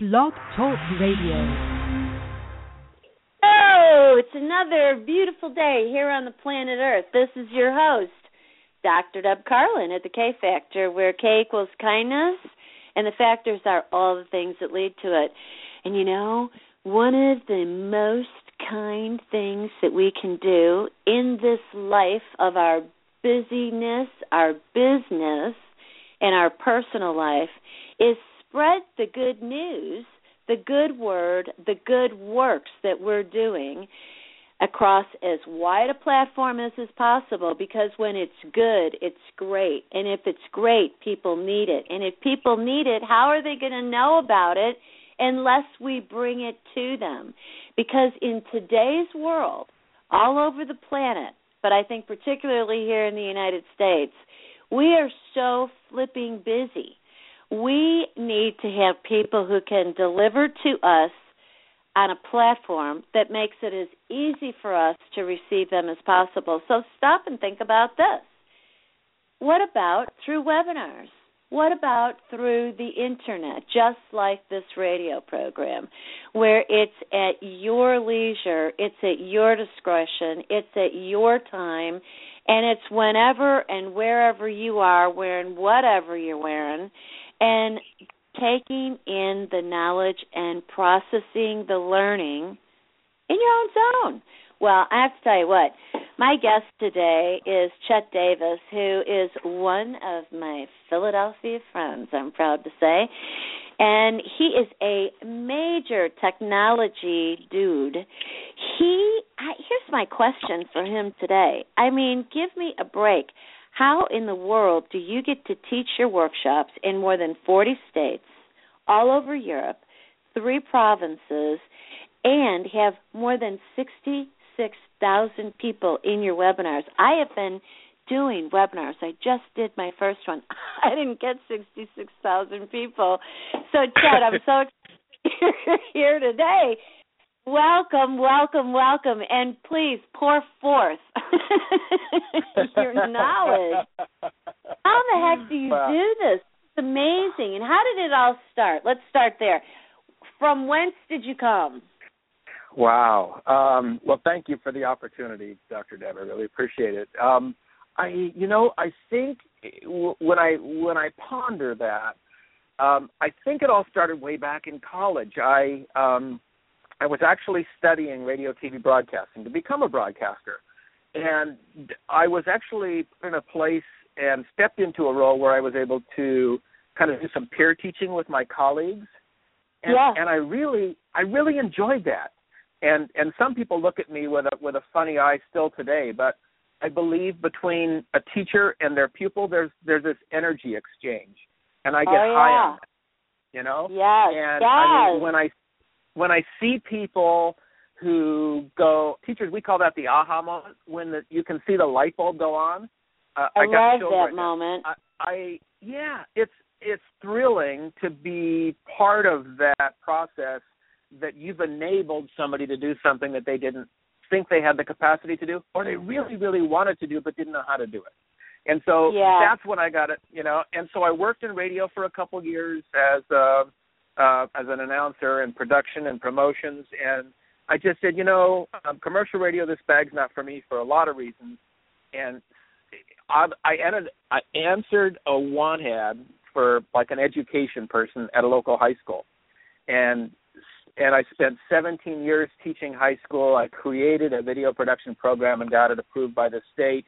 Blog Talk Radio. Oh, it's another beautiful day here on the planet Earth. This is your host, Dr. Deb Carlin at the K Factor, where K equals kindness, and the factors are all the things that lead to it. And you know, one of the most kind things that we can do in this life of our busyness, our business, and our personal life is spread the good news, the good word, the good works that we're doing across as wide a platform as is possible because when it's good, it's great. And if it's great, people need it. And if people need it, how are they going to know about it unless we bring it to them? Because in today's world, all over the planet, but I think particularly here in the United States, we are so flipping busy we need to have people who can deliver to us on a platform that makes it as easy for us to receive them as possible. So stop and think about this. What about through webinars? What about through the internet, just like this radio program, where it's at your leisure, it's at your discretion, it's at your time, and it's whenever and wherever you are, wearing whatever you're wearing, and taking in the knowledge and processing the learning in your own zone. Well, I have to tell you what, my guest today is Chet Davis, who is one of my Philadelphia friends, I'm proud to say. And he is a major technology dude. He I, here's my question for him today. I mean, give me a break. How in the world do you get to teach your workshops in more than 40 states, all over Europe, three provinces, and have more than 66,000 people in your webinars? I have been doing webinars. I just did my first one. I didn't get 66,000 people. So, Chad, I'm so excited you're here today Welcome, welcome, welcome, and please pour forth your knowledge. How the heck do you wow. do this? It's amazing. And how did it all start? Let's start there. From whence did you come? Wow. Um, well, thank you for the opportunity, Dr. Deb. I really appreciate it. Um, I, you know, I think when I when I ponder that, um, I think it all started way back in college. I um, I was actually studying radio TV broadcasting to become a broadcaster. And I was actually in a place and stepped into a role where I was able to kind of do some peer teaching with my colleagues. And, yeah. and I really I really enjoyed that. And and some people look at me with a with a funny eye still today, but I believe between a teacher and their pupil there's there's this energy exchange. And I get oh, high on that. You know? Yes. And yes. I mean when I when I see people who go teachers, we call that the aha moment when the, you can see the light bulb go on. Uh, I, I love that moment. I, I yeah, it's it's thrilling to be part of that process that you've enabled somebody to do something that they didn't think they had the capacity to do or they really really wanted to do but didn't know how to do it. And so yeah. that's when I got it, you know. And so I worked in radio for a couple years as a uh, as an announcer and production and promotions, and I just said, you know, um, commercial radio, this bag's not for me for a lot of reasons, and I, I, entered, I answered a want ad for like an education person at a local high school, and and I spent 17 years teaching high school. I created a video production program and got it approved by the state,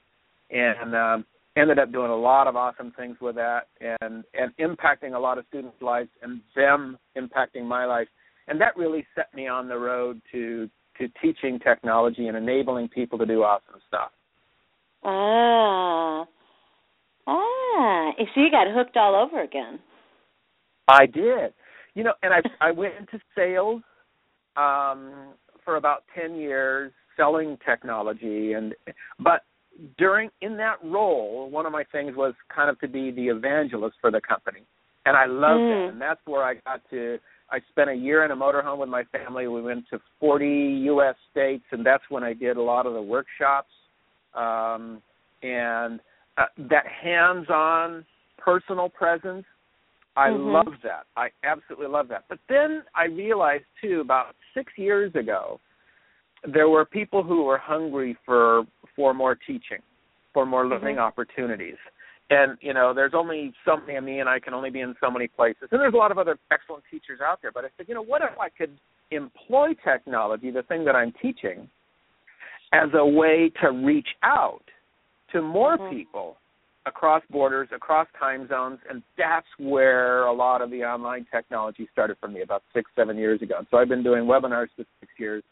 and um, ended up doing a lot of awesome things with that and and impacting a lot of students' lives and them impacting my life. And that really set me on the road to to teaching technology and enabling people to do awesome stuff. Ah. Ah. So you got hooked all over again. I did. You know, and I I went into sales um for about 10 years selling technology and but during in that role, one of my things was kind of to be the evangelist for the company, and I loved mm. that. And that's where I got to. I spent a year in a motorhome with my family. We went to 40 U.S. states, and that's when I did a lot of the workshops. Um, and uh, that hands-on personal presence I Mhm. love that. I absolutely love that. But then I realized too, about six years ago, there were people who were hungry for for more teaching, for more learning Mhm. opportunities. And you know, there's only so many of me, and I can only be in so many places. And there's a lot of other excellent teachers out there. But I said, you know, what if I could employ technology, the thing that I'm teaching, as a way to reach out to more Mhm. people across borders, across time zones, and that's where a lot of the online technology started for me about six, seven years ago. So I've been doing webinars for six years.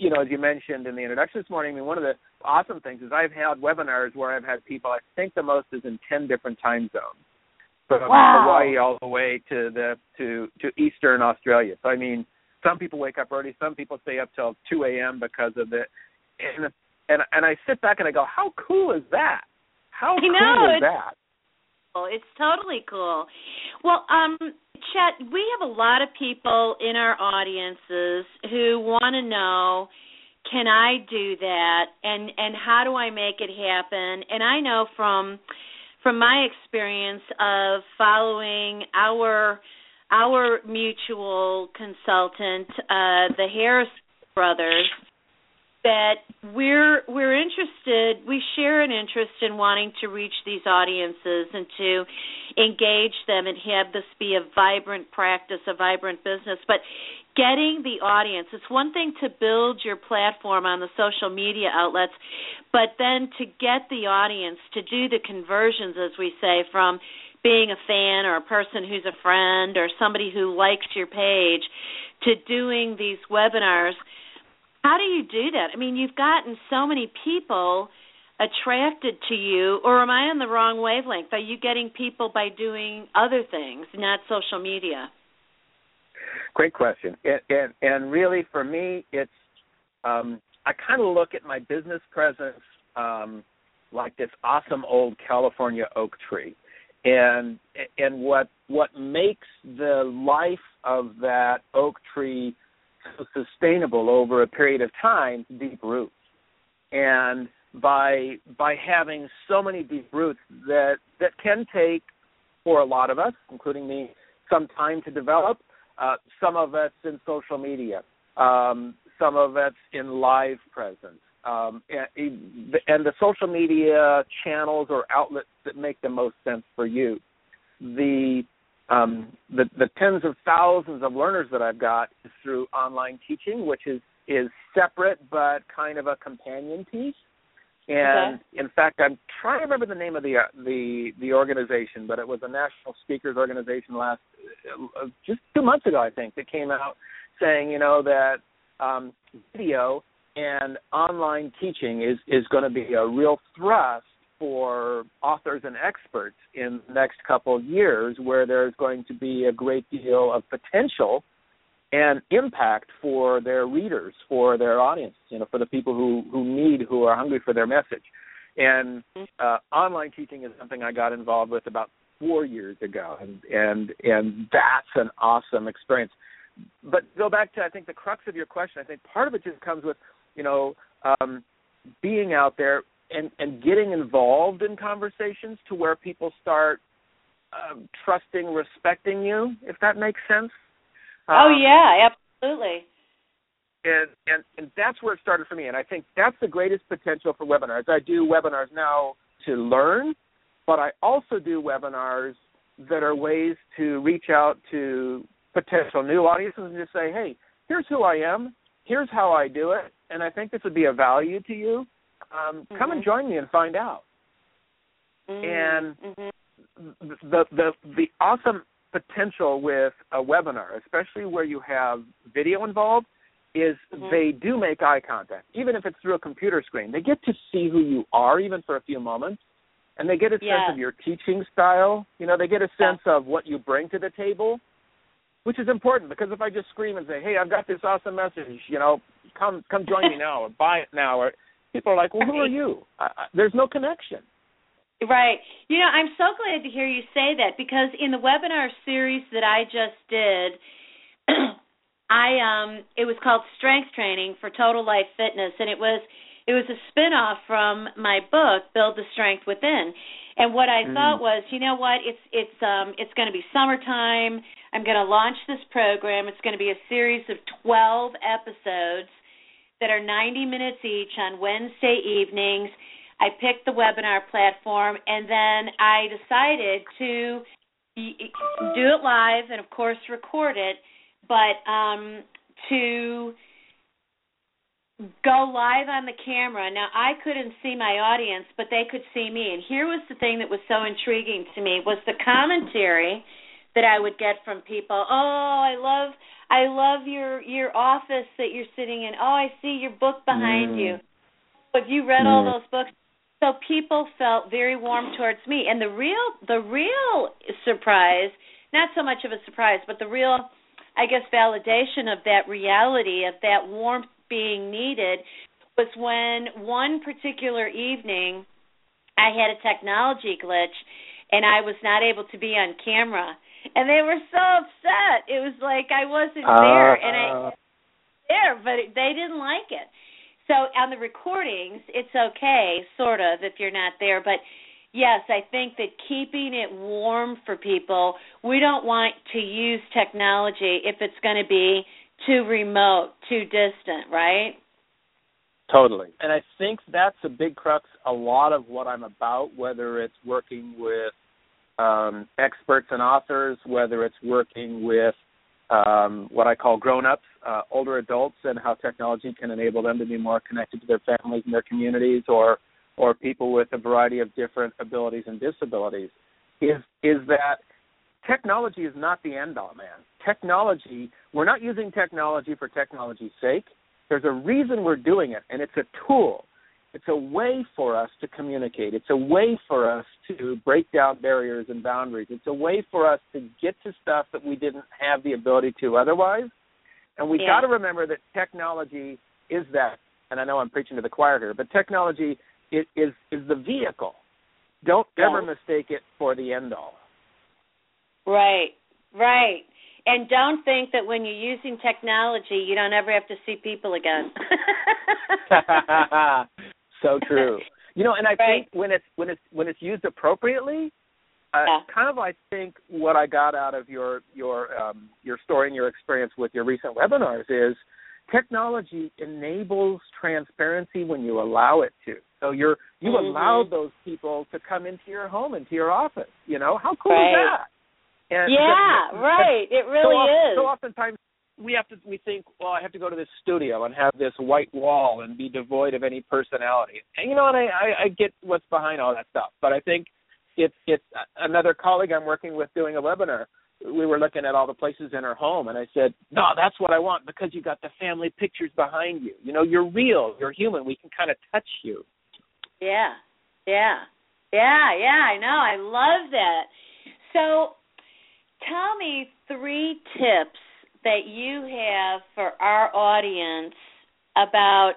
You know, as you mentioned in the introduction this morning, I mean, one of the awesome things is I've had webinars where I've had people. I think the most is in ten different time zones, from Wow. Hawaii all the way to the to to Eastern Australia. So I mean, some people wake up early, some people stay up till two a.m. because of it. And and and I sit back and I go, how cool is that? How I cool know, is that? It's totally cool. Well, um, Chet, we have a lot of people in our audiences who want to know, can I do that, and and how do I make it happen? And I know from from my experience of following our our mutual consultant, uh, the Harris brothers, that we're we're interested we share an interest in wanting to reach these audiences and to engage them and have this be a vibrant practice a vibrant business. But getting the audience it's one thing to build your platform on the social media outlets but then to get the audience to do the conversions as we say from being a fan or a person who's a friend or somebody who likes your page to doing these webinars how do you do that? I mean, you've gotten so many people attracted to you, or am I on the wrong wavelength? Are you getting people by doing other things, not social media? Great question. And and, and really, for me, it's um, I kind of look at my business presence um, like this awesome old California oak tree, and and what what makes the life of that oak tree sustainable over a period of time deep roots. And by by having so many deep roots that that can take for a lot of us including me some time to develop uh, some of us in social media um, some of us in live presence um, and, and the social media channels or outlets that make the most sense for you. The um, the, the tens of thousands of learners that I've got is through online teaching, which is is separate but kind of a companion piece. And Okay. in fact, I'm trying to remember the name of the uh, the the organization, but it was a national speakers organization last uh, just two months ago, I think, that came out saying, you know, that um, video and online teaching is is going to be a real thrust for authors and experts in the next couple of years where there's going to be a great deal of potential and impact for their readers, for their audience, you know, for the people who, who need, who are hungry for their message. And uh, online teaching is something I got involved with about four years ago, and and and that's an awesome experience. But go back to I think the crux of your question. I think part of it just comes with you know um, being out there and and getting involved in conversations to where people start um, trusting, respecting you, if that makes sense. oh Um, yeah, absolutely. and, and and that's where it started for me. And I think that's the greatest potential for webinars. I do webinars now to learn, but I also do webinars that are ways to reach out to potential new audiences and just say, hey, here's who I am, here's how I do it, and I think this would be a value to you. Um, Come and Mhm. join me and find out. And- Mhm. the the the awesome potential with a webinar, especially where you have video involved, is Mhm. they do make eye contact, even if it's through a computer screen. They get to see who you are, even for a few moments, and they get a sense Yeah. of your teaching style. You know, they get a sense of what you bring to the table, which is important because if I just scream and say, "Hey, I've got this awesome message," you know, come come join me now or buy it now, or people are like, "Well, who are you?" I, I, there's no connection. Right. You know, I'm so glad to hear you say that because in the webinar series that I just did, I um it was called Strength Training for Total Life Fitness and it was it was a spin-off from my book Build the Strength Within. And what I Mm. thought was, you know what? It's it's um it's going to be summertime. I'm going to launch this program. It's going to be a series of 12 episodes that are 90 minutes each on Wednesday evenings. I picked the webinar platform and then I decided to do it live and of course record it, but um to go live on the camera. Now I couldn't see my audience, but they could see me. And here was the thing that was so intriguing to me was the commentary that I would get from people. Oh, I love I love your your office that you're sitting in. Oh, I see your book behind Mm. you. Have you read all those books? So people felt very warm towards me. And the real the real surprise, not so much of a surprise, but the real I guess validation of that reality of that warmth being needed was when one particular evening I had a technology glitch and I was not able to be on camera. And they were so upset. It was like I wasn't there and I Uh, there, but it, they didn't like it. So on the recordings, it's okay, sort of, if you're not there. But yes, I think that keeping it warm for people, we don't want to use technology if it's going to be too remote, too distant, right? Totally. And I think that's a big crux a lot of what I'm about, whether it's working with um, experts and authors, whether it's working with um, what I call grown-ups, uh, older adults, and how technology can enable them to be more connected to their families and their communities, or or people with a variety of different abilities and disabilities, is is that technology is not the end all, man. Technology, we're not using technology for technology's sake. There's a reason we're doing it, and it's a tool. It's a way for us to communicate. It's a way for us to break down barriers and boundaries. It's a way for us to get to stuff that we didn't have the ability to otherwise. And we Yeah. got to remember that technology is that. And I know I'm preaching to the choir here, but technology is is, is the vehicle. Don't Yeah. ever mistake it for the end all. Right, right. And don't think that when you're using technology, you don't ever have to see people again. so true. You know, and I Right. think when it's when it's when it's used appropriately, uh, Yeah. kind of I think what I got out of your your um, your story and your experience with your recent webinars is technology enables transparency when you allow it to. So you're you Mhm. allow those people to come into your home, into your office. You know how cool Right. is that? And yeah, right. It so, really is. so oftentimes we have to we think, well, I have to go to this studio and have this white wall and be devoid of any personality. And you know, and I, I, I get what's behind all that stuff, but I think it's it's another colleague I'm working with doing a webinar. We were looking at all the places in her home, and I said, "No, that's what I want because you got the family pictures behind you. You know, you're real, you're human. We can kind of touch you." Yeah, yeah, yeah, yeah. I know. I love that. So, tell me three tips that you have for our audience about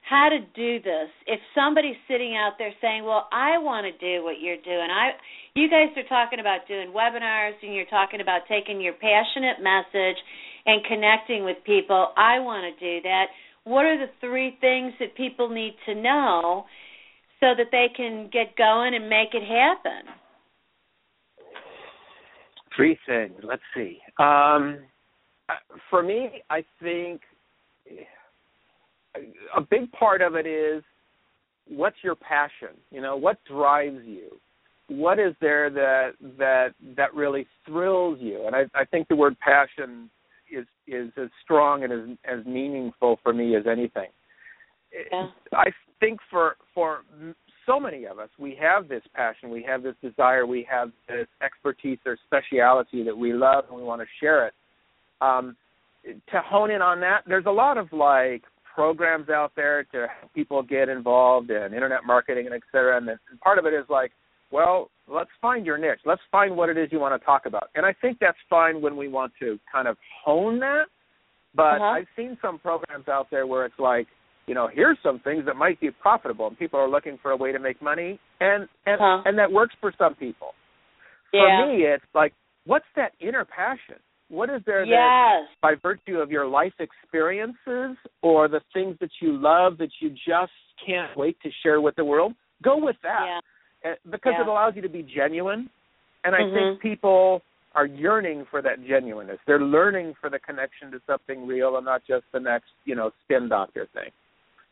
how to do this. If somebody's sitting out there saying, "Well, I want to do what you're doing," I, you guys are talking about doing webinars, and you're talking about taking your passionate message and connecting with people. I want to do that. What are the three things that people need to know so that they can get going and make it happen? Three things. Let's see. Um, for me, I think a big part of it is what's your passion? You know, what drives you? What is there that that that really thrills you? And I, I think the word passion is is as strong and as as meaningful for me as anything. Yeah. I think for for so many of us, we have this passion, we have this desire, we have this expertise or speciality that we love and we want to share it. Um, to hone in on that, there's a lot of like programs out there to help people get involved in internet marketing and et cetera. And, and part of it is like, well, let's find your niche. Let's find what it is you want to talk about. And I think that's fine when we want to kind of hone that. But Uh-huh. I've seen some programs out there where it's like, you know, here's some things that might be profitable, and people are looking for a way to make money, and and Huh. and that works for some people. Yeah. For me, it's like, what's that inner passion? What is there that, by virtue of your life experiences or the things that you love that you just can't wait to share with the world? Go with that. Yeah. uh, because Yeah. it allows you to be genuine, and I Mhm. think people are yearning for that genuineness. They're learning for the connection to something real and not just the next, you know, spin doctor thing.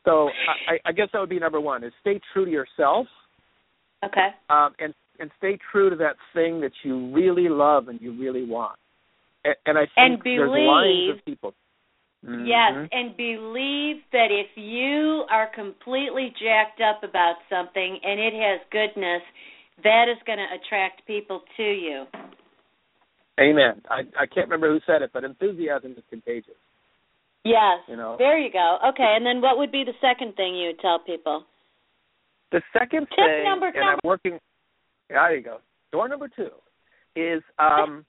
So I, I guess that would be number one: is stay true to yourself, Okay. um, and and stay true to that thing that you really love and you really want. And, and I think And there's believe- lines of people. Yes, Mhm. and believe that if you are completely jacked up about something and it has goodness, that is going to attract people to you. Amen. I I can't remember who said it, but enthusiasm is contagious. Yes. You know. There you go. Okay, and then what would be the second thing you would tell people? The second Tip thing, number and I'm working. Yeah, there you go. Door number two is um,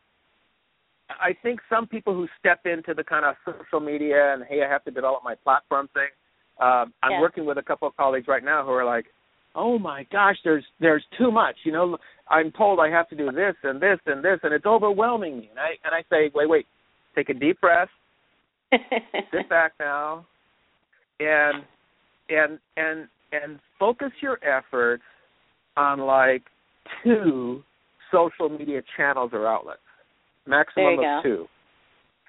I think some people who step into the kind of social media and hey, I have to develop my platform thing. Um, I'm working with a couple of colleagues right now who are like, oh my gosh, there's there's too much. You know, I'm told I have to do this and this and this, and it's overwhelming me. And I and I say, wait, wait, take a deep breath, sit back now and and and and focus your efforts on like two social media channels or outlets. Maximum of go. two.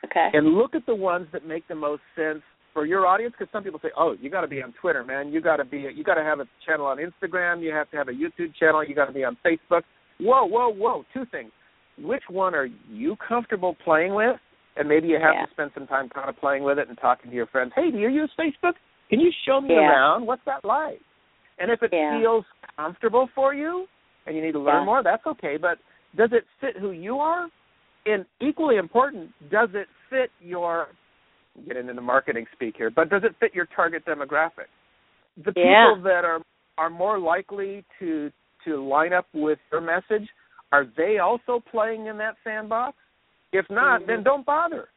Okay. and look at the ones that make the most sense for your audience because some people say oh you got to be on twitter man. You got to be you got to have a channel on instagram. You have to have a youtube channel. You got to be on facebook. Whoa whoa whoa. Two things. Which one are you comfortable playing with and maybe you have Yeah. to spend some time kind of playing with it and talking to your friends hey do you use facebook can you show me Yeah. around what's that like and if it Yeah. feels comfortable for you and you need to learn more that's okay but does it fit who you are and equally important, does it fit your getting into marketing speak here, but does it fit your target demographic? The people that are are more likely to to line up with your message, are they also playing in that sandbox? If not, then don't bother.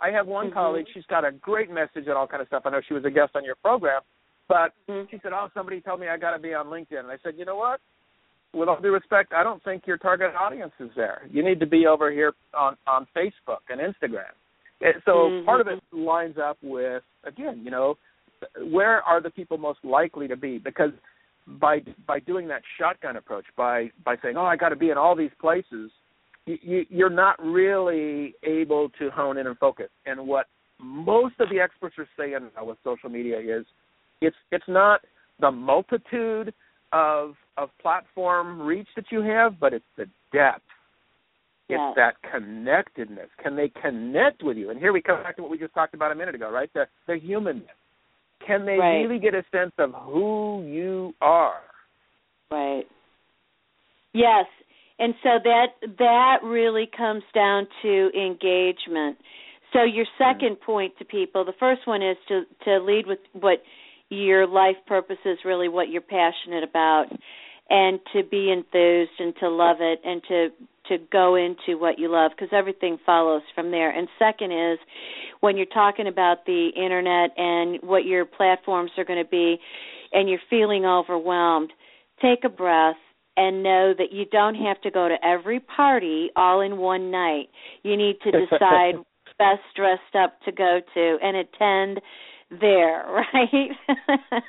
I have one Mhm. colleague, she's got a great message and all kind of stuff. I know she was a guest on your program, but Mhm. she said, "Oh, somebody told me I got to be on LinkedIn." And I said, "You know what? With all due respect, I don't think your target audience is there. You need to be over here on on Facebook and Instagram." And so Mhm. part of it lines up with again, you know, where are the people most likely to be? Because by by doing that shotgun approach, by by saying, "Oh, I got to be in all these places," you, you, you're not really able to hone in and focus. And what most of the experts are saying now with social media is, it's it's not the multitude of of platform reach that you have, but it's the depth. It's Yes. that connectedness. Can they connect with you? And here we come back to what we just talked about a minute ago, right? The the humanness. Can they Right. really get a sense of who you are? Right. Yes. And so that that really comes down to engagement. So your mm-hmm. second point to people, the first one is to to lead with what your life purpose is really what you're passionate about and to be enthused and to love it and to to go into what you love because everything follows from there. And second is when you're talking about the internet and what your platforms are going to be and you're feeling overwhelmed, take a breath and know that you don't have to go to every party all in one night. You need to decide best dressed up to go to and attend there, right?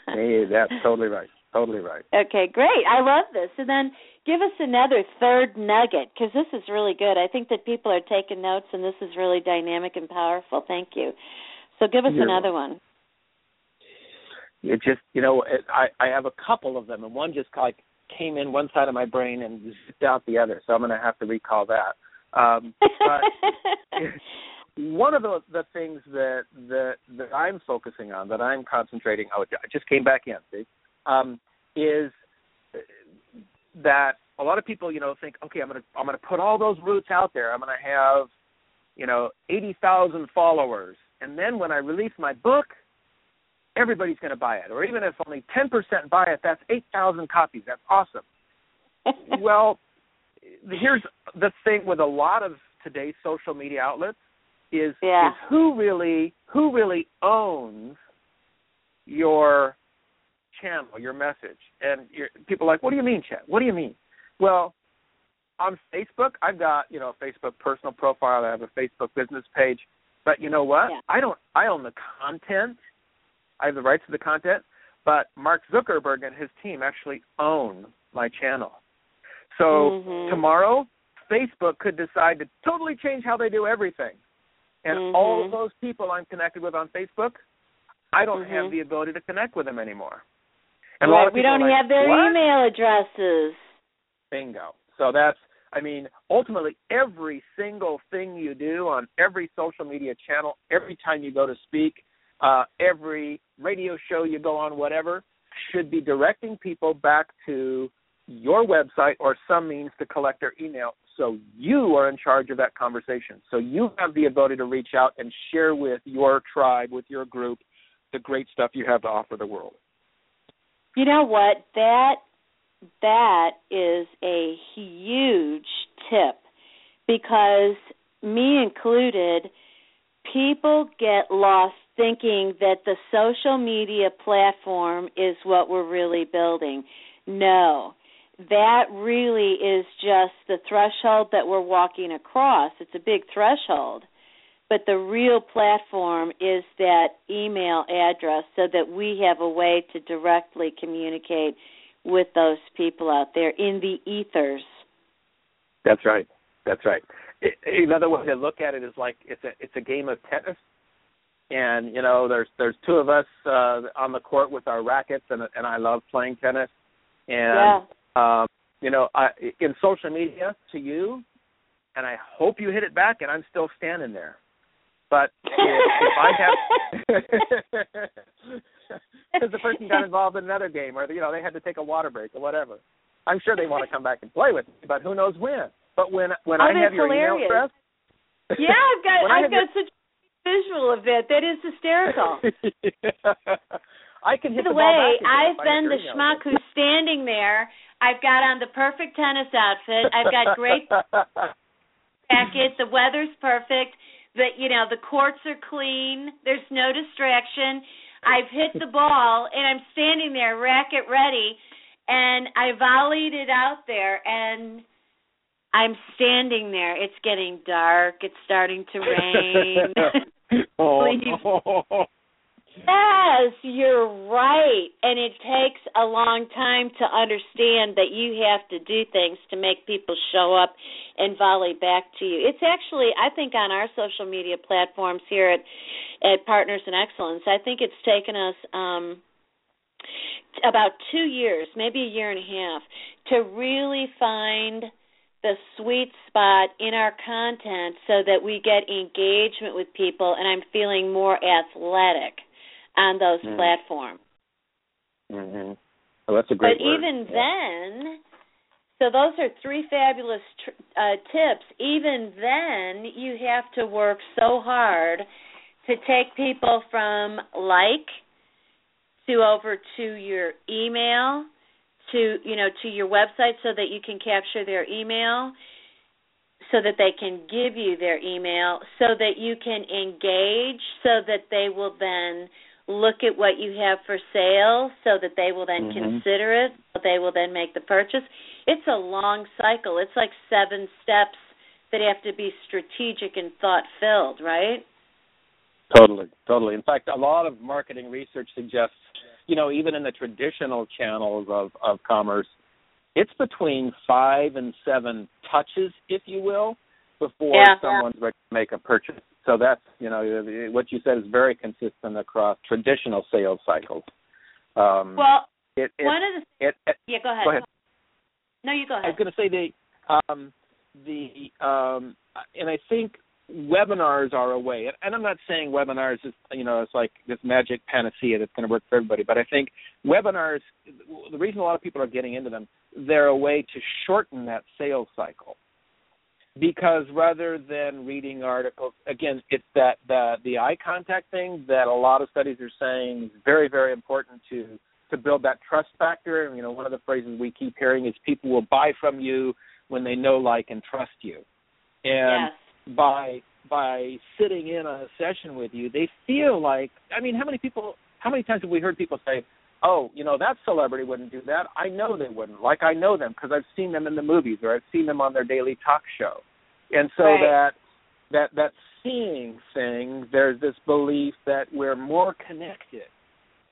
Hey, that's totally right. Totally right. Okay, great. I love this. And then give us another third nugget because this is really good. I think that people are taking notes and this is really dynamic and powerful. Thank you. So give us You're another one. It just, you know, it, I I have a couple of them, and one just like came in one side of my brain and zipped out the other, so I'm going to have to recall that. Um, but one of the the things that that that I'm focusing on, that I'm concentrating. Oh, I just came back in. See, um, is that a lot of people, you know, think, okay, I'm gonna I'm gonna put all those roots out there. I'm gonna have, you know, eighty thousand followers, and then when I release my book, everybody's gonna buy it. Or even if only ten percent buy it, that's eight thousand copies. That's awesome. well, here's the thing with a lot of today's social media outlets is Yeah. is who really who really owns your channel, your message. And you're, people are like, what do you mean, Chet? What do you mean? Well, on Facebook, I've got you know a Facebook personal profile. I have a Facebook business page. But you know what? Yeah. I don't. I own the content. I have the rights to the content. But Mark Zuckerberg and his team actually own my channel. So Mhm. tomorrow, Facebook could decide to totally change how they do everything. And all of Mhm. those people I'm connected with on Facebook, I don't have Mhm. the ability to connect with them anymore. And Right, we don't like, have their "What?" email addresses. Bingo. So that's, I mean, ultimately every single thing you do on every social media channel, every time you go to speak, uh, every radio show you go on, whatever, should be directing people back to your website or some means to collect their email so you are in charge of that conversation. So you have the ability to reach out and share with your tribe, with your group, the great stuff you have to offer the world. You know what? That that is a huge tip because me included, people get lost thinking that the social media platform is what we're really building. No. That really is just the threshold that we're walking across. It's a big threshold. But the real platform is that email address so that we have a way to directly communicate with those people out there in the ethers. That's right. That's right. Another way to look at it is like it's a it's a game of tennis, and you know there's there's two of us uh, on the court with our rackets, and and I love playing tennis, and yeah. um, you know I in social media to you, and I hope you hit it back, and I'm still standing there. But if, if I have, because the person got involved in another game, or you know they had to take a water break or whatever, I'm sure they want to come back and play with me, but who knows when? But when when Oh, I have that's your hilarious. email address, yeah, I've got I've got such a visual of it. That is hysterical. I can hit By the ball way, I've been the schmuck who's standing there. I've got on the perfect tennis outfit. I've got great jacket. The weather's perfect. The you know the courts are clean. There's no distraction. I've hit the ball and I'm standing there, racket ready, and I volleyed it out there and I'm standing there. It's getting dark. It's starting to rain. oh, Please. Yes, you're right. And it takes a long time to understand that you have to do things to make people show up and volley back to you. It's actually, I think, on our social media platforms here at at Partners in Excellence, I think it's taken us um about 2 years, maybe a year and a half to really find the sweet spot in our content so that we get engagement with people and I'm feeling more athletic on those Mm. platforms. hmm Oh, that's a great But word. even Yeah. then, so those are three fabulous tr- uh, tips. Even then, you have to work so hard to take people from like to over to your email to you know to your website so that you can capture their email so that they can give you their email so that you can engage so that they will then look at what you have for sale so that they will then Mhm. consider it so they will then make the purchase it's a long cycle it's like seven steps that have to be strategic and thought filled right Totally, totally. In fact, a lot of marketing research suggests, you know, even in the traditional channels of, of commerce, it's between five and seven touches, if you will, before Yeah. someone's ready to make a purchase. So that's, you know, what you said is very consistent across traditional sales cycles. Um, well it, it, one of the it, it, yeah go ahead go ahead. no you go ahead. I was going to say the um, the um, and I think webinars are a way. And I'm not saying webinars is you know it's like this magic panacea that's going to work for everybody, but I think webinars. The reason a lot of people are getting into them, they're a way to shorten that sales cycle. Because rather than reading articles, again, it's that the the eye contact thing that a lot of studies are saying is very very important to to build that trust factor. You know, one of the phrases we keep hearing is people will buy from you when they know, like, and trust you. And yes by by sitting in a session with you, they feel like. I mean, how many people? How many times have we heard people say, "Oh, you know, that celebrity wouldn't do that. I know they wouldn't. Like I know them because I've seen them in the movies or I've seen them on their daily talk show." And so Right. that that that seeing thing, there's this belief that we're more connected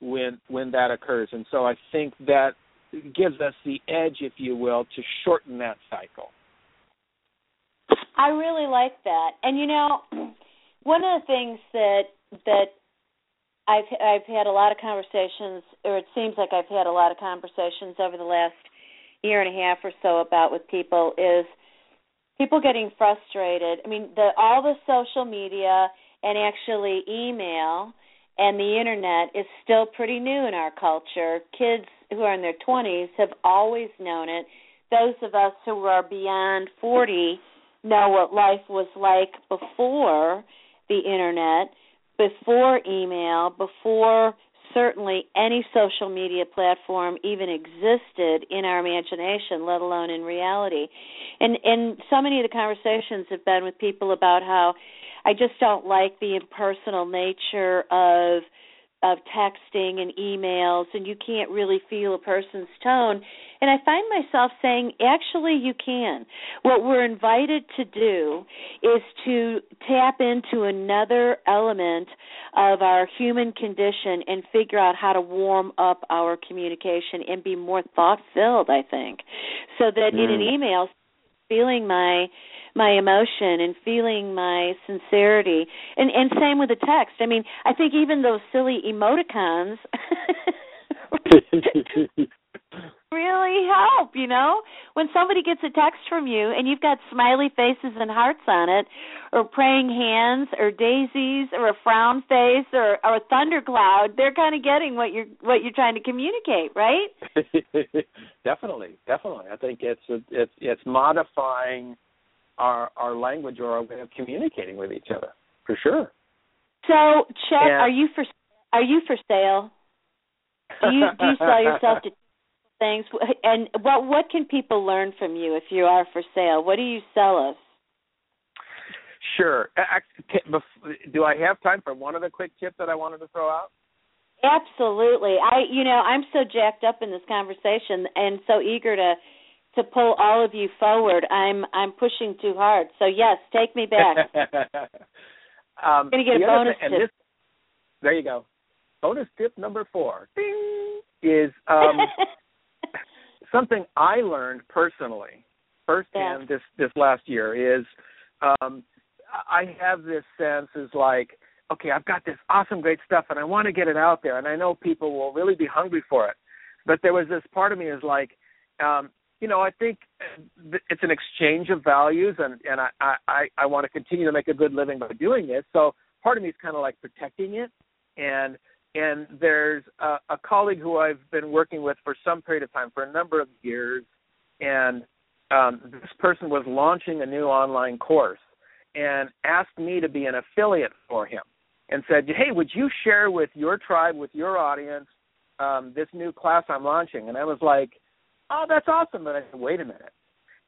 when when that occurs. And so I think that gives us the edge, if you will, to shorten that cycle. I really like that. And you know, one of the things that that I've I've had a lot of conversations or it seems like I've had a lot of conversations over the last year and a half or so about with people is people getting frustrated. I mean, the all the social media and actually email and the internet is still pretty new in our culture. Kids who are in their 20s have always known it. Those of us who are beyond 40 know what life was like before the internet, before email, before certainly any social media platform even existed in our imagination, let alone in reality. And and so many of the conversations have been with people about how I just don't like the impersonal nature of of texting and emails and you can't really feel a person's tone and i find myself saying actually you can what we're invited to do is to tap into another element of our human condition and figure out how to warm up our communication and be more thought filled i think so that mm. in an mm. email feeling my my emotion and feeling my sincerity. And and same with the text. I mean i think even those silly emoticons really help you know? When somebody gets a text from you and you've got smiley faces and hearts on it or praying hands or daisies or a frown face or or a thundercloud they're kind of getting what you're what you're trying to communicate right? Definitely definitely. I think it's it's it's modifying our our language or our way of communicating with each other for sure. So, Chet, and, are you for are you for sale? Do you do you sell yourself to things? And what what can people learn from you if you are for sale? What do you sell us? Sure. Do I have time for one other quick tip that I wanted to throw out? Absolutely. I you know, I'm so jacked up in this conversation and so eager to to pull all of you forward. I'm I'm pushing too hard. So yes, take me back. um, I'm to get a bonus thing, tip. This, there you go. Bonus tip number four ding, is um, something I learned personally, firsthand yeah. this this last year is um, I have this sense is like okay, I've got this awesome, great stuff, and I want to get it out there, and I know people will really be hungry for it. But there was this part of me is like, um, you know, I think uh, it's an exchange of values, and and I I I want to continue to make a good living by doing this. So part of me is kind of like protecting it, and and there's a, a colleague who I've been working with for some period of time, for a number of years, and um, this person was launching a new online course and asked me to be an affiliate for him, and said, "Hey, would you share with your tribe, with your audience, um, this new class I'm launching?" And I was like oh, that's awesome. But I said, wait a minute.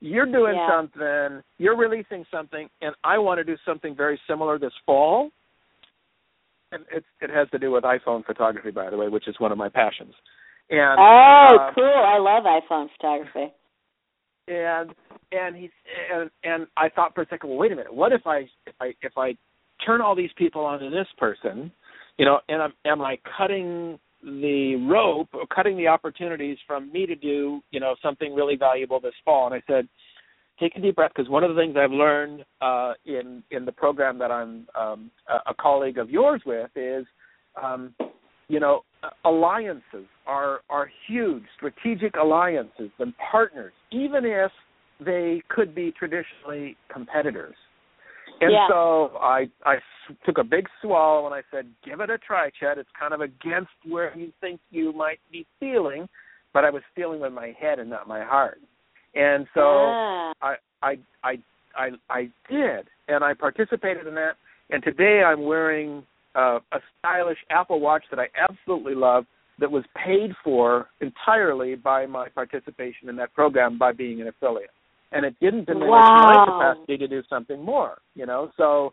You're doing yeah. something, you're releasing something, and I want to do something very similar this fall. And it, it has to do with iPhone photography, by the way, which is one of my passions. And oh, uh, cool! I love iPhone photography. And and he and and I thought for a second, well, wait a minute. What if I if I if I turn all these people onto this person, you know, and I'm am I cutting the rope cutting the opportunities from me to do you know something really valuable this fall. And i said take a deep breath because one of the things i've learned uh, in in the program that i'm um, a, a colleague of yours with is um, you know alliances are are huge strategic alliances and partners even if they could be traditionally competitors and yeah. so I I took a big swallow and I said, "Give it a try, Chet. It's kind of against where you think you might be feeling, but I was feeling with my head and not my heart." And so yeah. I I I I I did, and I participated in that. And today I'm wearing uh, a stylish Apple Watch that I absolutely love that was paid for entirely by my participation in that program by being an affiliate and it didn't diminish wow. my capacity to do something more. You know, so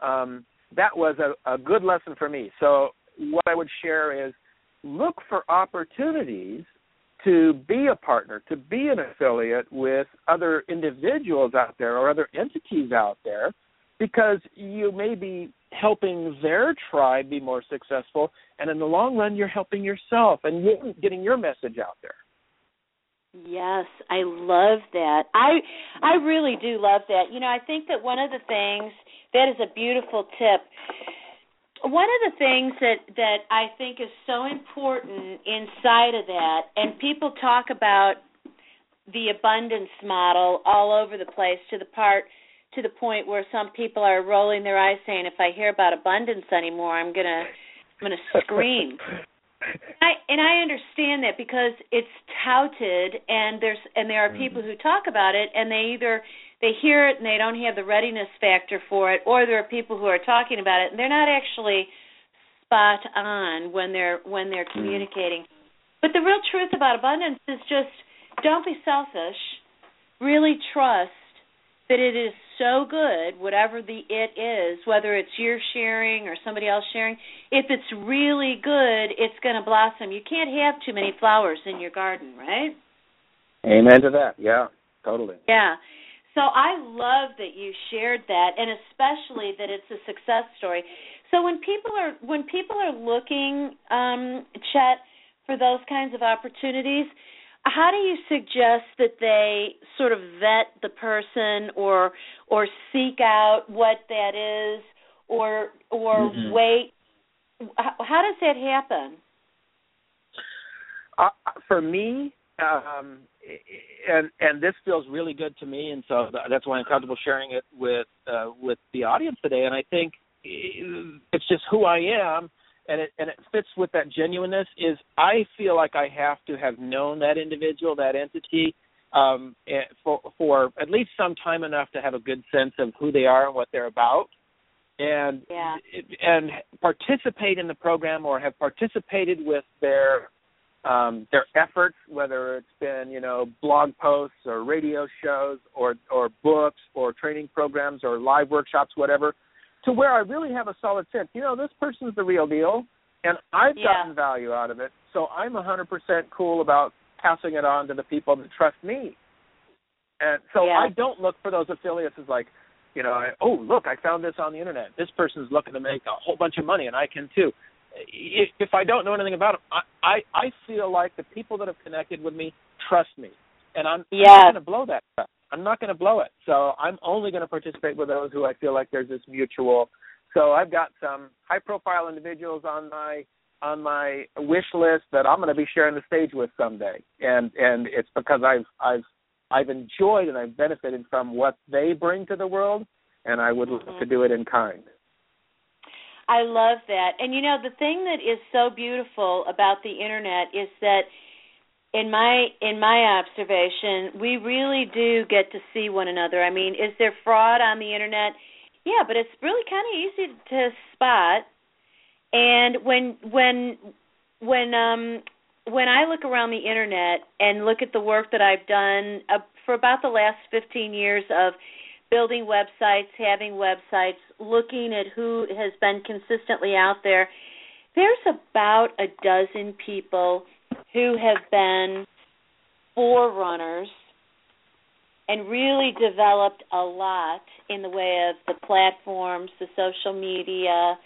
um, that was a, a good lesson for me. So what I would share is look for opportunities to be a partner, to be an affiliate with other individuals out there or other entities out there, because you may be helping their tribe be more successful, and in the long run, you're helping yourself and getting your message out there. Yes, I love that. I I really do love that. You know, I think that one of the things that is a beautiful tip. One of the things that that I think is so important inside of that and people talk about the abundance model all over the place to the part to the point where some people are rolling their eyes saying if I hear about abundance anymore I'm going to I'm going to scream. I and I understand that because it's touted and there's and there are mm-hmm. people who talk about it and they either they hear it and they don't have the readiness factor for it or there are people who are talking about it and they're not actually spot on when they're when they're mm-hmm. communicating. But the real truth about abundance is just don't be selfish. Really trust that it is so good, whatever the it is, whether it's you're sharing or somebody else sharing, if it's really good, it's going to blossom. You can't have too many flowers in your garden, right? Amen to that. Yeah, totally. Yeah. So I love that you shared that and especially that it's a success story. So when people are when people are looking um Chet for those kinds of opportunities, how do you suggest that they sort of vet the person or or seek out what that is or or mm-hmm. wait how, does that happen uh, for me um and and this feels really good to me and so that's why I'm comfortable sharing it with uh with the audience today and I think it's just who I am and it and it fits with that genuineness is I feel like I have to have known that individual, that entity, um, eh, for for at least some time enough to have a good sense of who they are and what they're about, and yeah. and participate in the program or have participated with their um, their efforts, whether it's been you know blog posts or radio shows or or books or training programs or live workshops, whatever to where I really have a solid sense. You know, this person's the real deal, and I've yeah. gotten value out of it. So I'm a 100% cool about passing it on to the people that trust me. And so yeah. I don't look for those affiliates as like, you know, I, oh look, I found this on the internet. This person's looking to make a whole bunch of money, and I can too. If I don't know anything about them, I I, I feel like the people that have connected with me trust me, and I'm, yeah. I'm not going to blow that trust. I'm not going to blow it. So I'm only going to participate with those who I feel like there's this mutual. So I've got some high profile individuals on my on my wish list that I'm going to be sharing the stage with someday. And and it's because I've I've I've enjoyed and I've benefited from what they bring to the world and I would mm-hmm. love to do it in kind. I love that. And you know, the thing that is so beautiful about the internet is that in my in my observation, we really do get to see one another. I mean, is there fraud on the internet? Yeah, but it's really kind of easy to spot. And when when when um when I look around the internet and look at the work that I've done uh, for about the last 15 years of building websites, having websites, looking at who has been consistently out there, there's about a dozen people who have been forerunners and really developed a lot in the way of the platforms, the social media,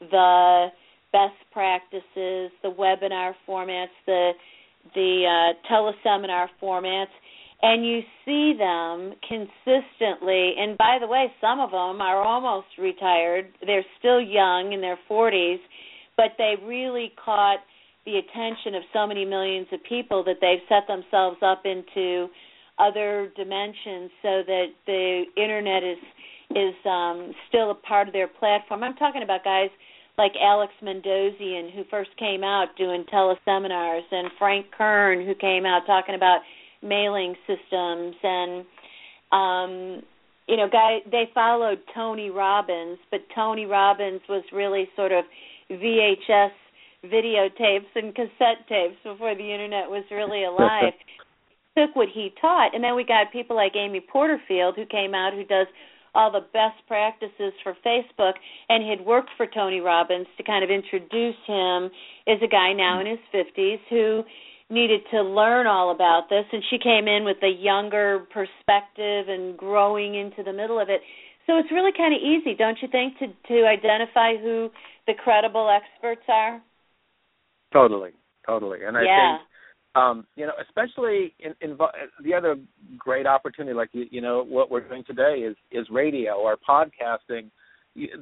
the best practices, the webinar formats, the the uh, teleseminar formats, and you see them consistently. And by the way, some of them are almost retired; they're still young in their 40s, but they really caught the attention of so many millions of people that they've set themselves up into other dimensions so that the internet is is um still a part of their platform. I'm talking about guys like Alex Mandossian who first came out doing teleseminars and Frank Kern who came out talking about mailing systems and um you know guy they followed Tony Robbins but Tony Robbins was really sort of VHS videotapes and cassette tapes before the internet was really alive. took what he taught, and then we got people like Amy Porterfield who came out who does all the best practices for Facebook and had worked for Tony Robbins to kind of introduce him as a guy now in his 50s who needed to learn all about this and she came in with a younger perspective and growing into the middle of it. So it's really kind of easy, don't you think, to to identify who the credible experts are? Totally, totally. And I yeah. think um, you know, especially in, in the other great opportunity, like you, you know, what we're doing today is is radio or podcasting.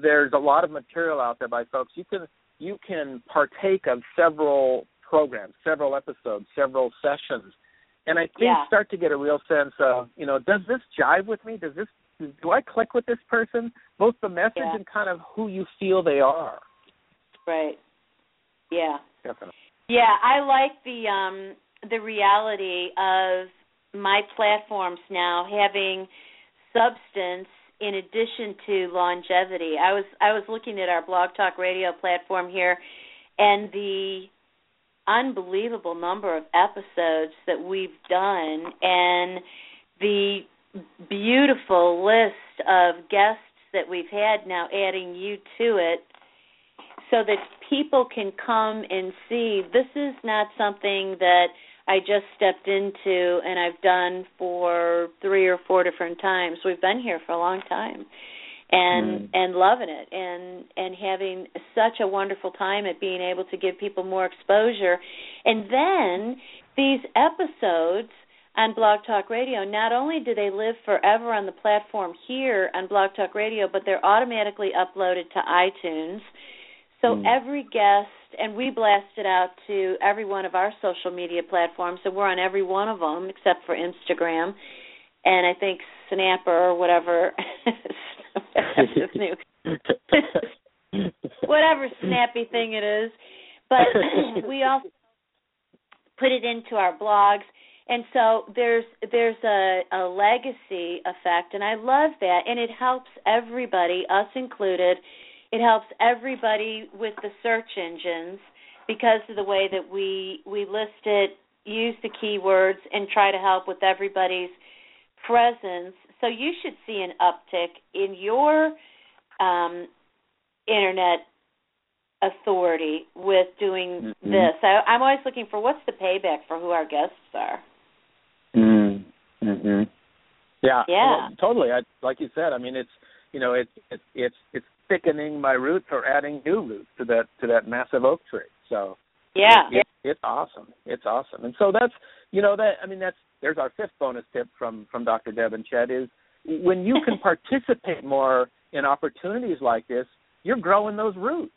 There's a lot of material out there by folks. You can you can partake of several programs, several episodes, several sessions, and I think yeah. start to get a real sense of, you know, does this jive with me? Does this do I click with this person? Both the message yeah. and kind of who you feel they are. Right. Yeah. Definitely. Yeah, I like the um the reality of my platforms now having substance in addition to longevity. I was I was looking at our Blog Talk Radio platform here and the unbelievable number of episodes that we've done and the beautiful list of guests that we've had now adding you to it so that people can come and see this is not something that I just stepped into and I've done for three or four different times. We've been here for a long time and mm. and loving it and and having such a wonderful time at being able to give people more exposure. And then these episodes on Blog Talk Radio, not only do they live forever on the platform here on Blog Talk Radio, but they're automatically uploaded to iTunes. So mm. every guest, and we blast it out to every one of our social media platforms, so we're on every one of them except for Instagram, and I think Snapper or whatever. whatever snappy thing it is. But we also put it into our blogs and so there's there's a, a legacy effect and i love that and it helps everybody us included it helps everybody with the search engines because of the way that we we list it use the keywords and try to help with everybody's presence so you should see an uptick in your um, internet authority with doing mm-hmm. this I, i'm always looking for what's the payback for who our guests are Mm. Mhm. Yeah. Yeah. Well, totally. I, like you said, I mean, it's you know, it's it's it's it's thickening my roots or adding new roots to that to that massive oak tree. So yeah, it, it, it's awesome. It's awesome. And so that's you know that I mean that's there's our fifth bonus tip from from Dr. Deb and Chet is when you can participate more in opportunities like this, you're growing those roots.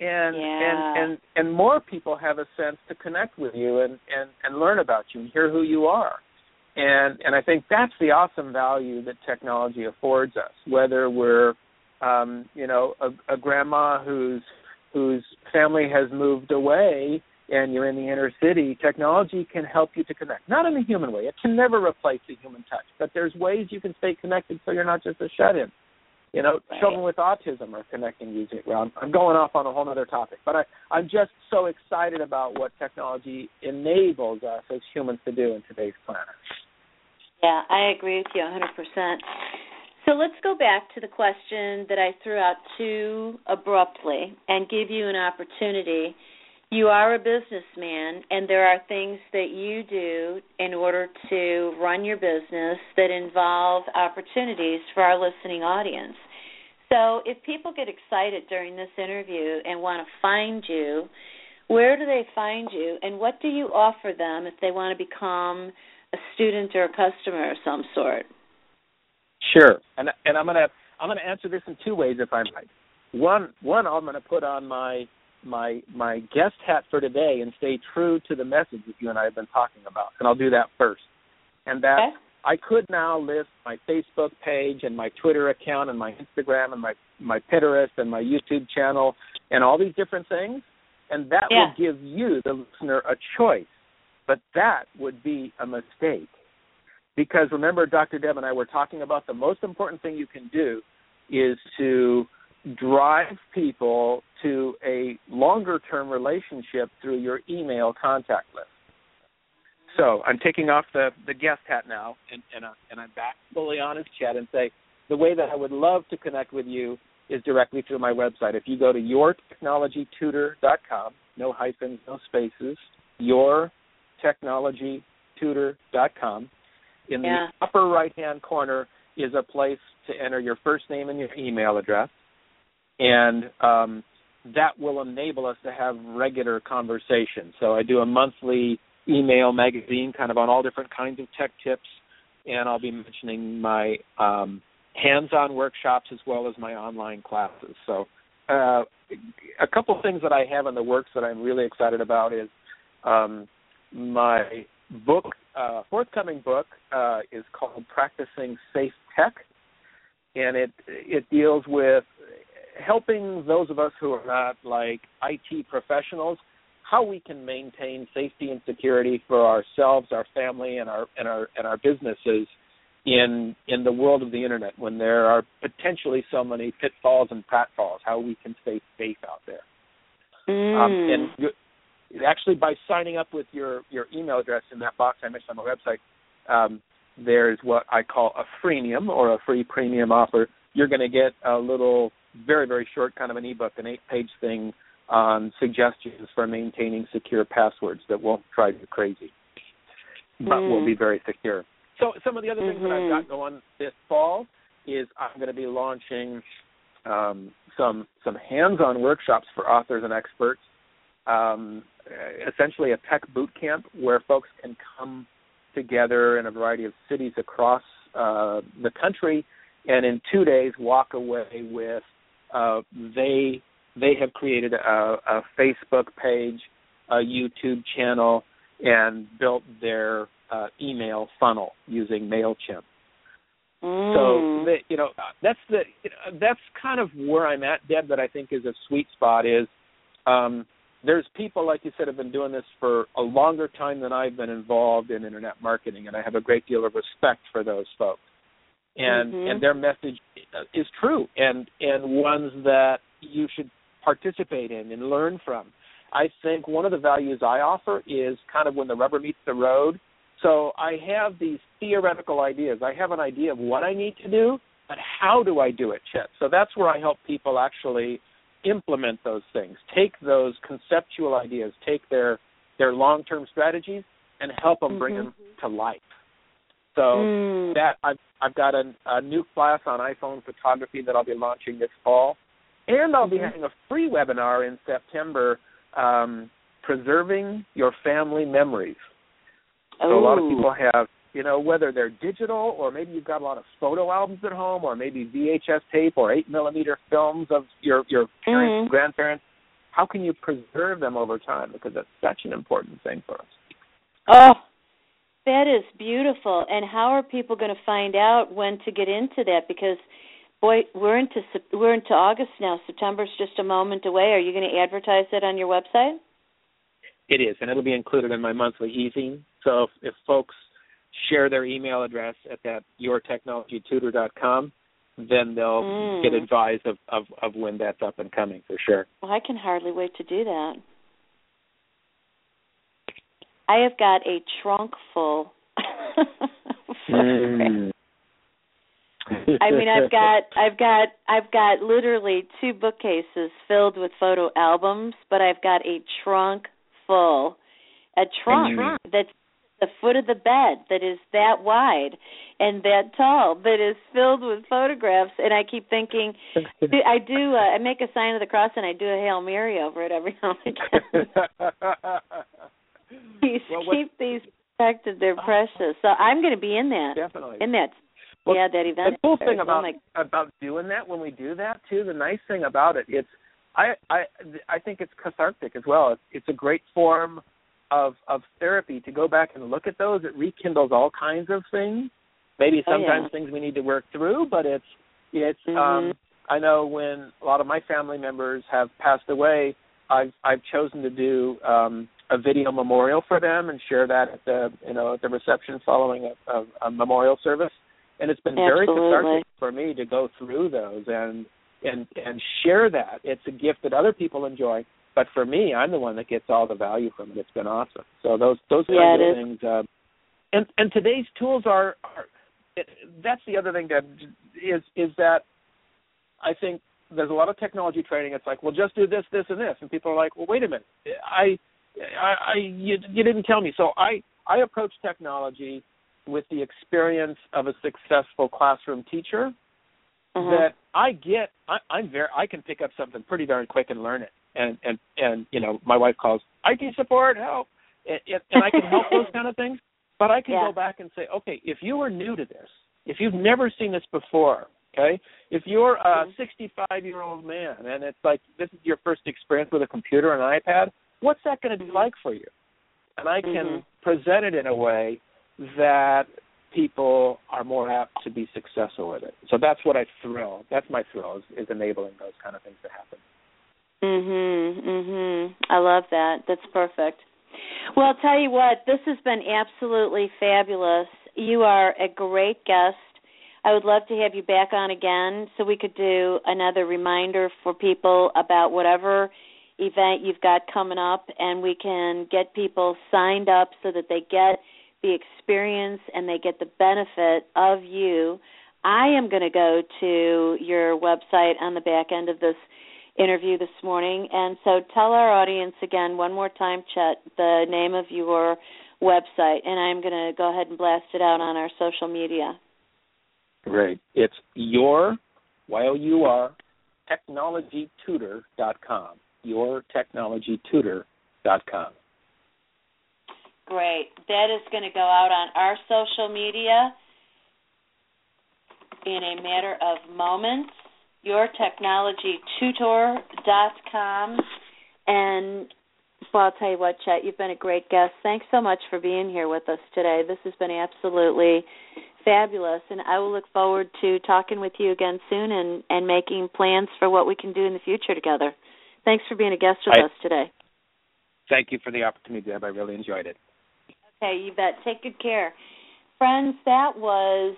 And yeah. and and and more people have a sense to connect with you and and and learn about you and hear who you are and and I think that's the awesome value that technology affords us. Whether we're um, you know a, a grandma whose whose family has moved away and you're in the inner city, technology can help you to connect. Not in a human way; it can never replace the human touch. But there's ways you can stay connected so you're not just a shut-in. You know, right. children with autism are connecting using well, I'm, I'm going off on a whole other topic, but I, I'm just so excited about what technology enables us as humans to do in today's planet. Yeah, I agree with you 100%. So let's go back to the question that I threw out too abruptly and give you an opportunity. You are a businessman, and there are things that you do in order to run your business that involve opportunities for our listening audience. So, if people get excited during this interview and want to find you, where do they find you, and what do you offer them if they want to become a student or a customer of some sort? Sure, and and I'm gonna I'm gonna answer this in two ways, if I might. One one I'm gonna put on my my my guest hat for today and stay true to the message that you and I have been talking about, and I'll do that first. And that okay. I could now list my Facebook page and my Twitter account and my Instagram and my my Pinterest and my YouTube channel and all these different things, and that yeah. will give you, the listener, a choice but that would be a mistake. Because remember, Dr. Deb and I were talking about the most important thing you can do is to drive people to a longer term relationship through your email contact list. So I'm taking off the, the guest hat now, and, and, uh, and I'm back fully on his chat and say the way that I would love to connect with you is directly through my website. If you go to yourtechnologytutor.com, no hyphens, no spaces, your technologytutor.com. In yeah. the upper right hand corner is a place to enter your first name and your email address. And um, that will enable us to have regular conversations. So I do a monthly email magazine, kind of on all different kinds of tech tips, and I'll be mentioning my um, hands-on workshops as well as my online classes. So, uh, a couple things that I have in the works that I'm really excited about is um, my book, uh, forthcoming book, uh, is called Practicing Safe Tech, and it it deals with helping those of us who are not like IT professionals how we can maintain safety and security for ourselves, our family, and our and our and our businesses in in the world of the internet when there are potentially so many pitfalls and pratfalls. How we can stay safe out there. Mm. Um, and actually, by signing up with your your email address in that box I mentioned on the website, um, there's what I call a freemium or a free premium offer. You're going to get a little, very very short kind of an ebook, an eight page thing on suggestions for maintaining secure passwords that won't drive you crazy, but Mm. will be very secure. So some of the other things that I've got going this fall is I'm going to be launching um, some some hands-on workshops for authors and experts. Um, essentially, a tech boot camp where folks can come together in a variety of cities across uh, the country, and in two days walk away with uh, they they have created a, a Facebook page, a YouTube channel, and built their uh, email funnel using Mailchimp. Mm. So the, you know that's the you know, that's kind of where I'm at, Deb. That I think is a sweet spot is um, there's people like you said have been doing this for a longer time than I've been involved in internet marketing, and I have a great deal of respect for those folks. And Mhm. and their message is true, and and ones that you should participate in and learn from. I think one of the values I offer is kind of when the rubber meets the road. So I have these theoretical ideas. I have an idea of what I need to do, but how do I do it, Chet? So that's where I help people actually implement those things. Take those conceptual ideas, take their their long-term strategies, and help them bring Mhm. them to life. So Mm. that I've I've got a, a new class on iPhone photography that I'll be launching this fall, and I'll be Mhm. having a free webinar in September, um, preserving your family memories. So a lot of people have, you know, whether they're digital or maybe you've got a lot of photo albums at home, or maybe VHS tape or eight millimeter films of your your parents Mhm. and grandparents. How can you preserve them over time? Because that's such an important thing for us. Oh, that is beautiful. And how are people going to find out when to get into that? Because, boy, we're into Sep- we're into August now. September's just a moment away. Are you going to advertise it on your website? It is, and it'll be included in my monthly ezine. So if, if folks share their email address at that yourtechnologytutor.com, then they'll Mm. get advised of, of, of when that's up and coming for sure. Well, I can hardly wait to do that. I have got a trunk full. Mm. I mean, I've got, I've got, I've got literally two bookcases filled with photo albums, but I've got a trunk full, a trunk Mm. that's the foot of the bed that is that wide and that tall that is filled with photographs. And I keep thinking, I do, uh, I make a sign of the cross and I do a hail mary over it every now and again. Please Well, keep these protected; they're precious. So I'm going to be in that, Definitely. in that, Well, yeah, that event. the cool thing about my about doing that when we do that too, the nice thing about it, it's I I I think it's cathartic as well. It's, it's a great form of of therapy to go back and look at those. It rekindles all kinds of things. Maybe Oh, sometimes yeah. things we need to work through, but it's it's Mhm. um I know when a lot of my family members have passed away, I've I've chosen to do um a video memorial for them and share that at the you know at the reception following a, a, a memorial service and it's been very Absolutely. cathartic for me to go through those and and and share that. It's a gift that other people enjoy, but for me, I'm the one that gets all the value from it. It's been awesome. So those those Yeah, kinds of things. Uh, and and today's tools are, are it, that's the other thing that is is that I think there's a lot of technology training. It's like, well, just do this, this, and this, and people are like, well, wait a minute, I, I, I you, you didn't tell me. So I I approach technology with the experience of a successful classroom teacher Uh-huh. that I get I, I'm very I can pick up something pretty darn quick and learn it. And and and you know, my wife calls IT support help and, and I can help those kind of things. But I can Yeah. go back and say, okay, if you are new to this, if you've never seen this before, okay, if you're a Mhm. 65 year old man and it's like this is your first experience with a computer and an iPad, what's that going to be Mhm. like for you? And I can Mhm. present it in a way that people are more apt to be successful with it. So that's what I thrill. That's my thrill is, is enabling those kind of things to happen. Mhm. Mhm. I love that. That's perfect. Well, I'll tell you what, this has been absolutely fabulous. You are a great guest. I would love to have you back on again so we could do another reminder for people about whatever event you've got coming up and we can get people signed up so that they get the experience and they get the benefit of you. I am going to go to your website on the back end of this interview this morning. And so tell our audience again one more time, Chet, the name of your website, and I'm going to go ahead and blast it out on our social media. Great. It's your Y O U R technologytutor.com. Your technologytutor.com. Great. That is going to go out on our social media in a matter of moments. YourTechnologyTutor.com. And well, I'll tell you what, Chet, you've been a great guest. Thanks so much for being here with us today. This has been absolutely fabulous, and I will look forward to talking with you again soon and, and making plans for what we can do in the future together. Thanks for being a guest with I- us today. Thank you for the opportunity, Deb. I really enjoyed it. Okay, you bet. Take good care. Friends, that was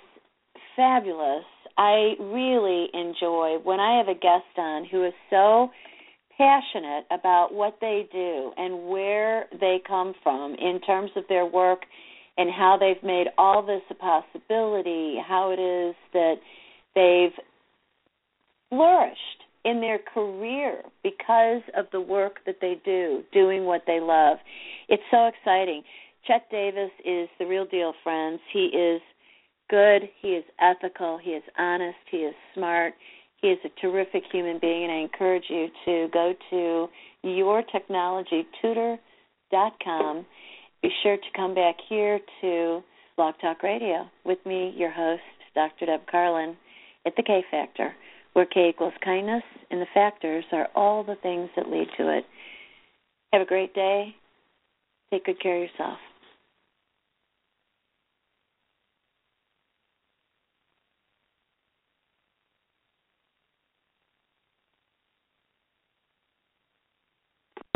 fabulous. I really enjoy when I have a guest on who is so passionate about what they do and where they come from in terms of their work and how they've made all this a possibility, how it is that they've flourished in their career because of the work that they do, doing what they love. It's so exciting. Chet Davis is the real deal, friends. He is good, he is ethical, he is honest, he is smart, he is a terrific human being, and I encourage you to go to yourtechnologytutor.com. Be sure to come back here to Blog Talk Radio with me, your host, Dr. Deb Carlin, at the K Factor, where K equals kindness, and the factors are all the things that lead to it. Have a great day. Take good care of yourself.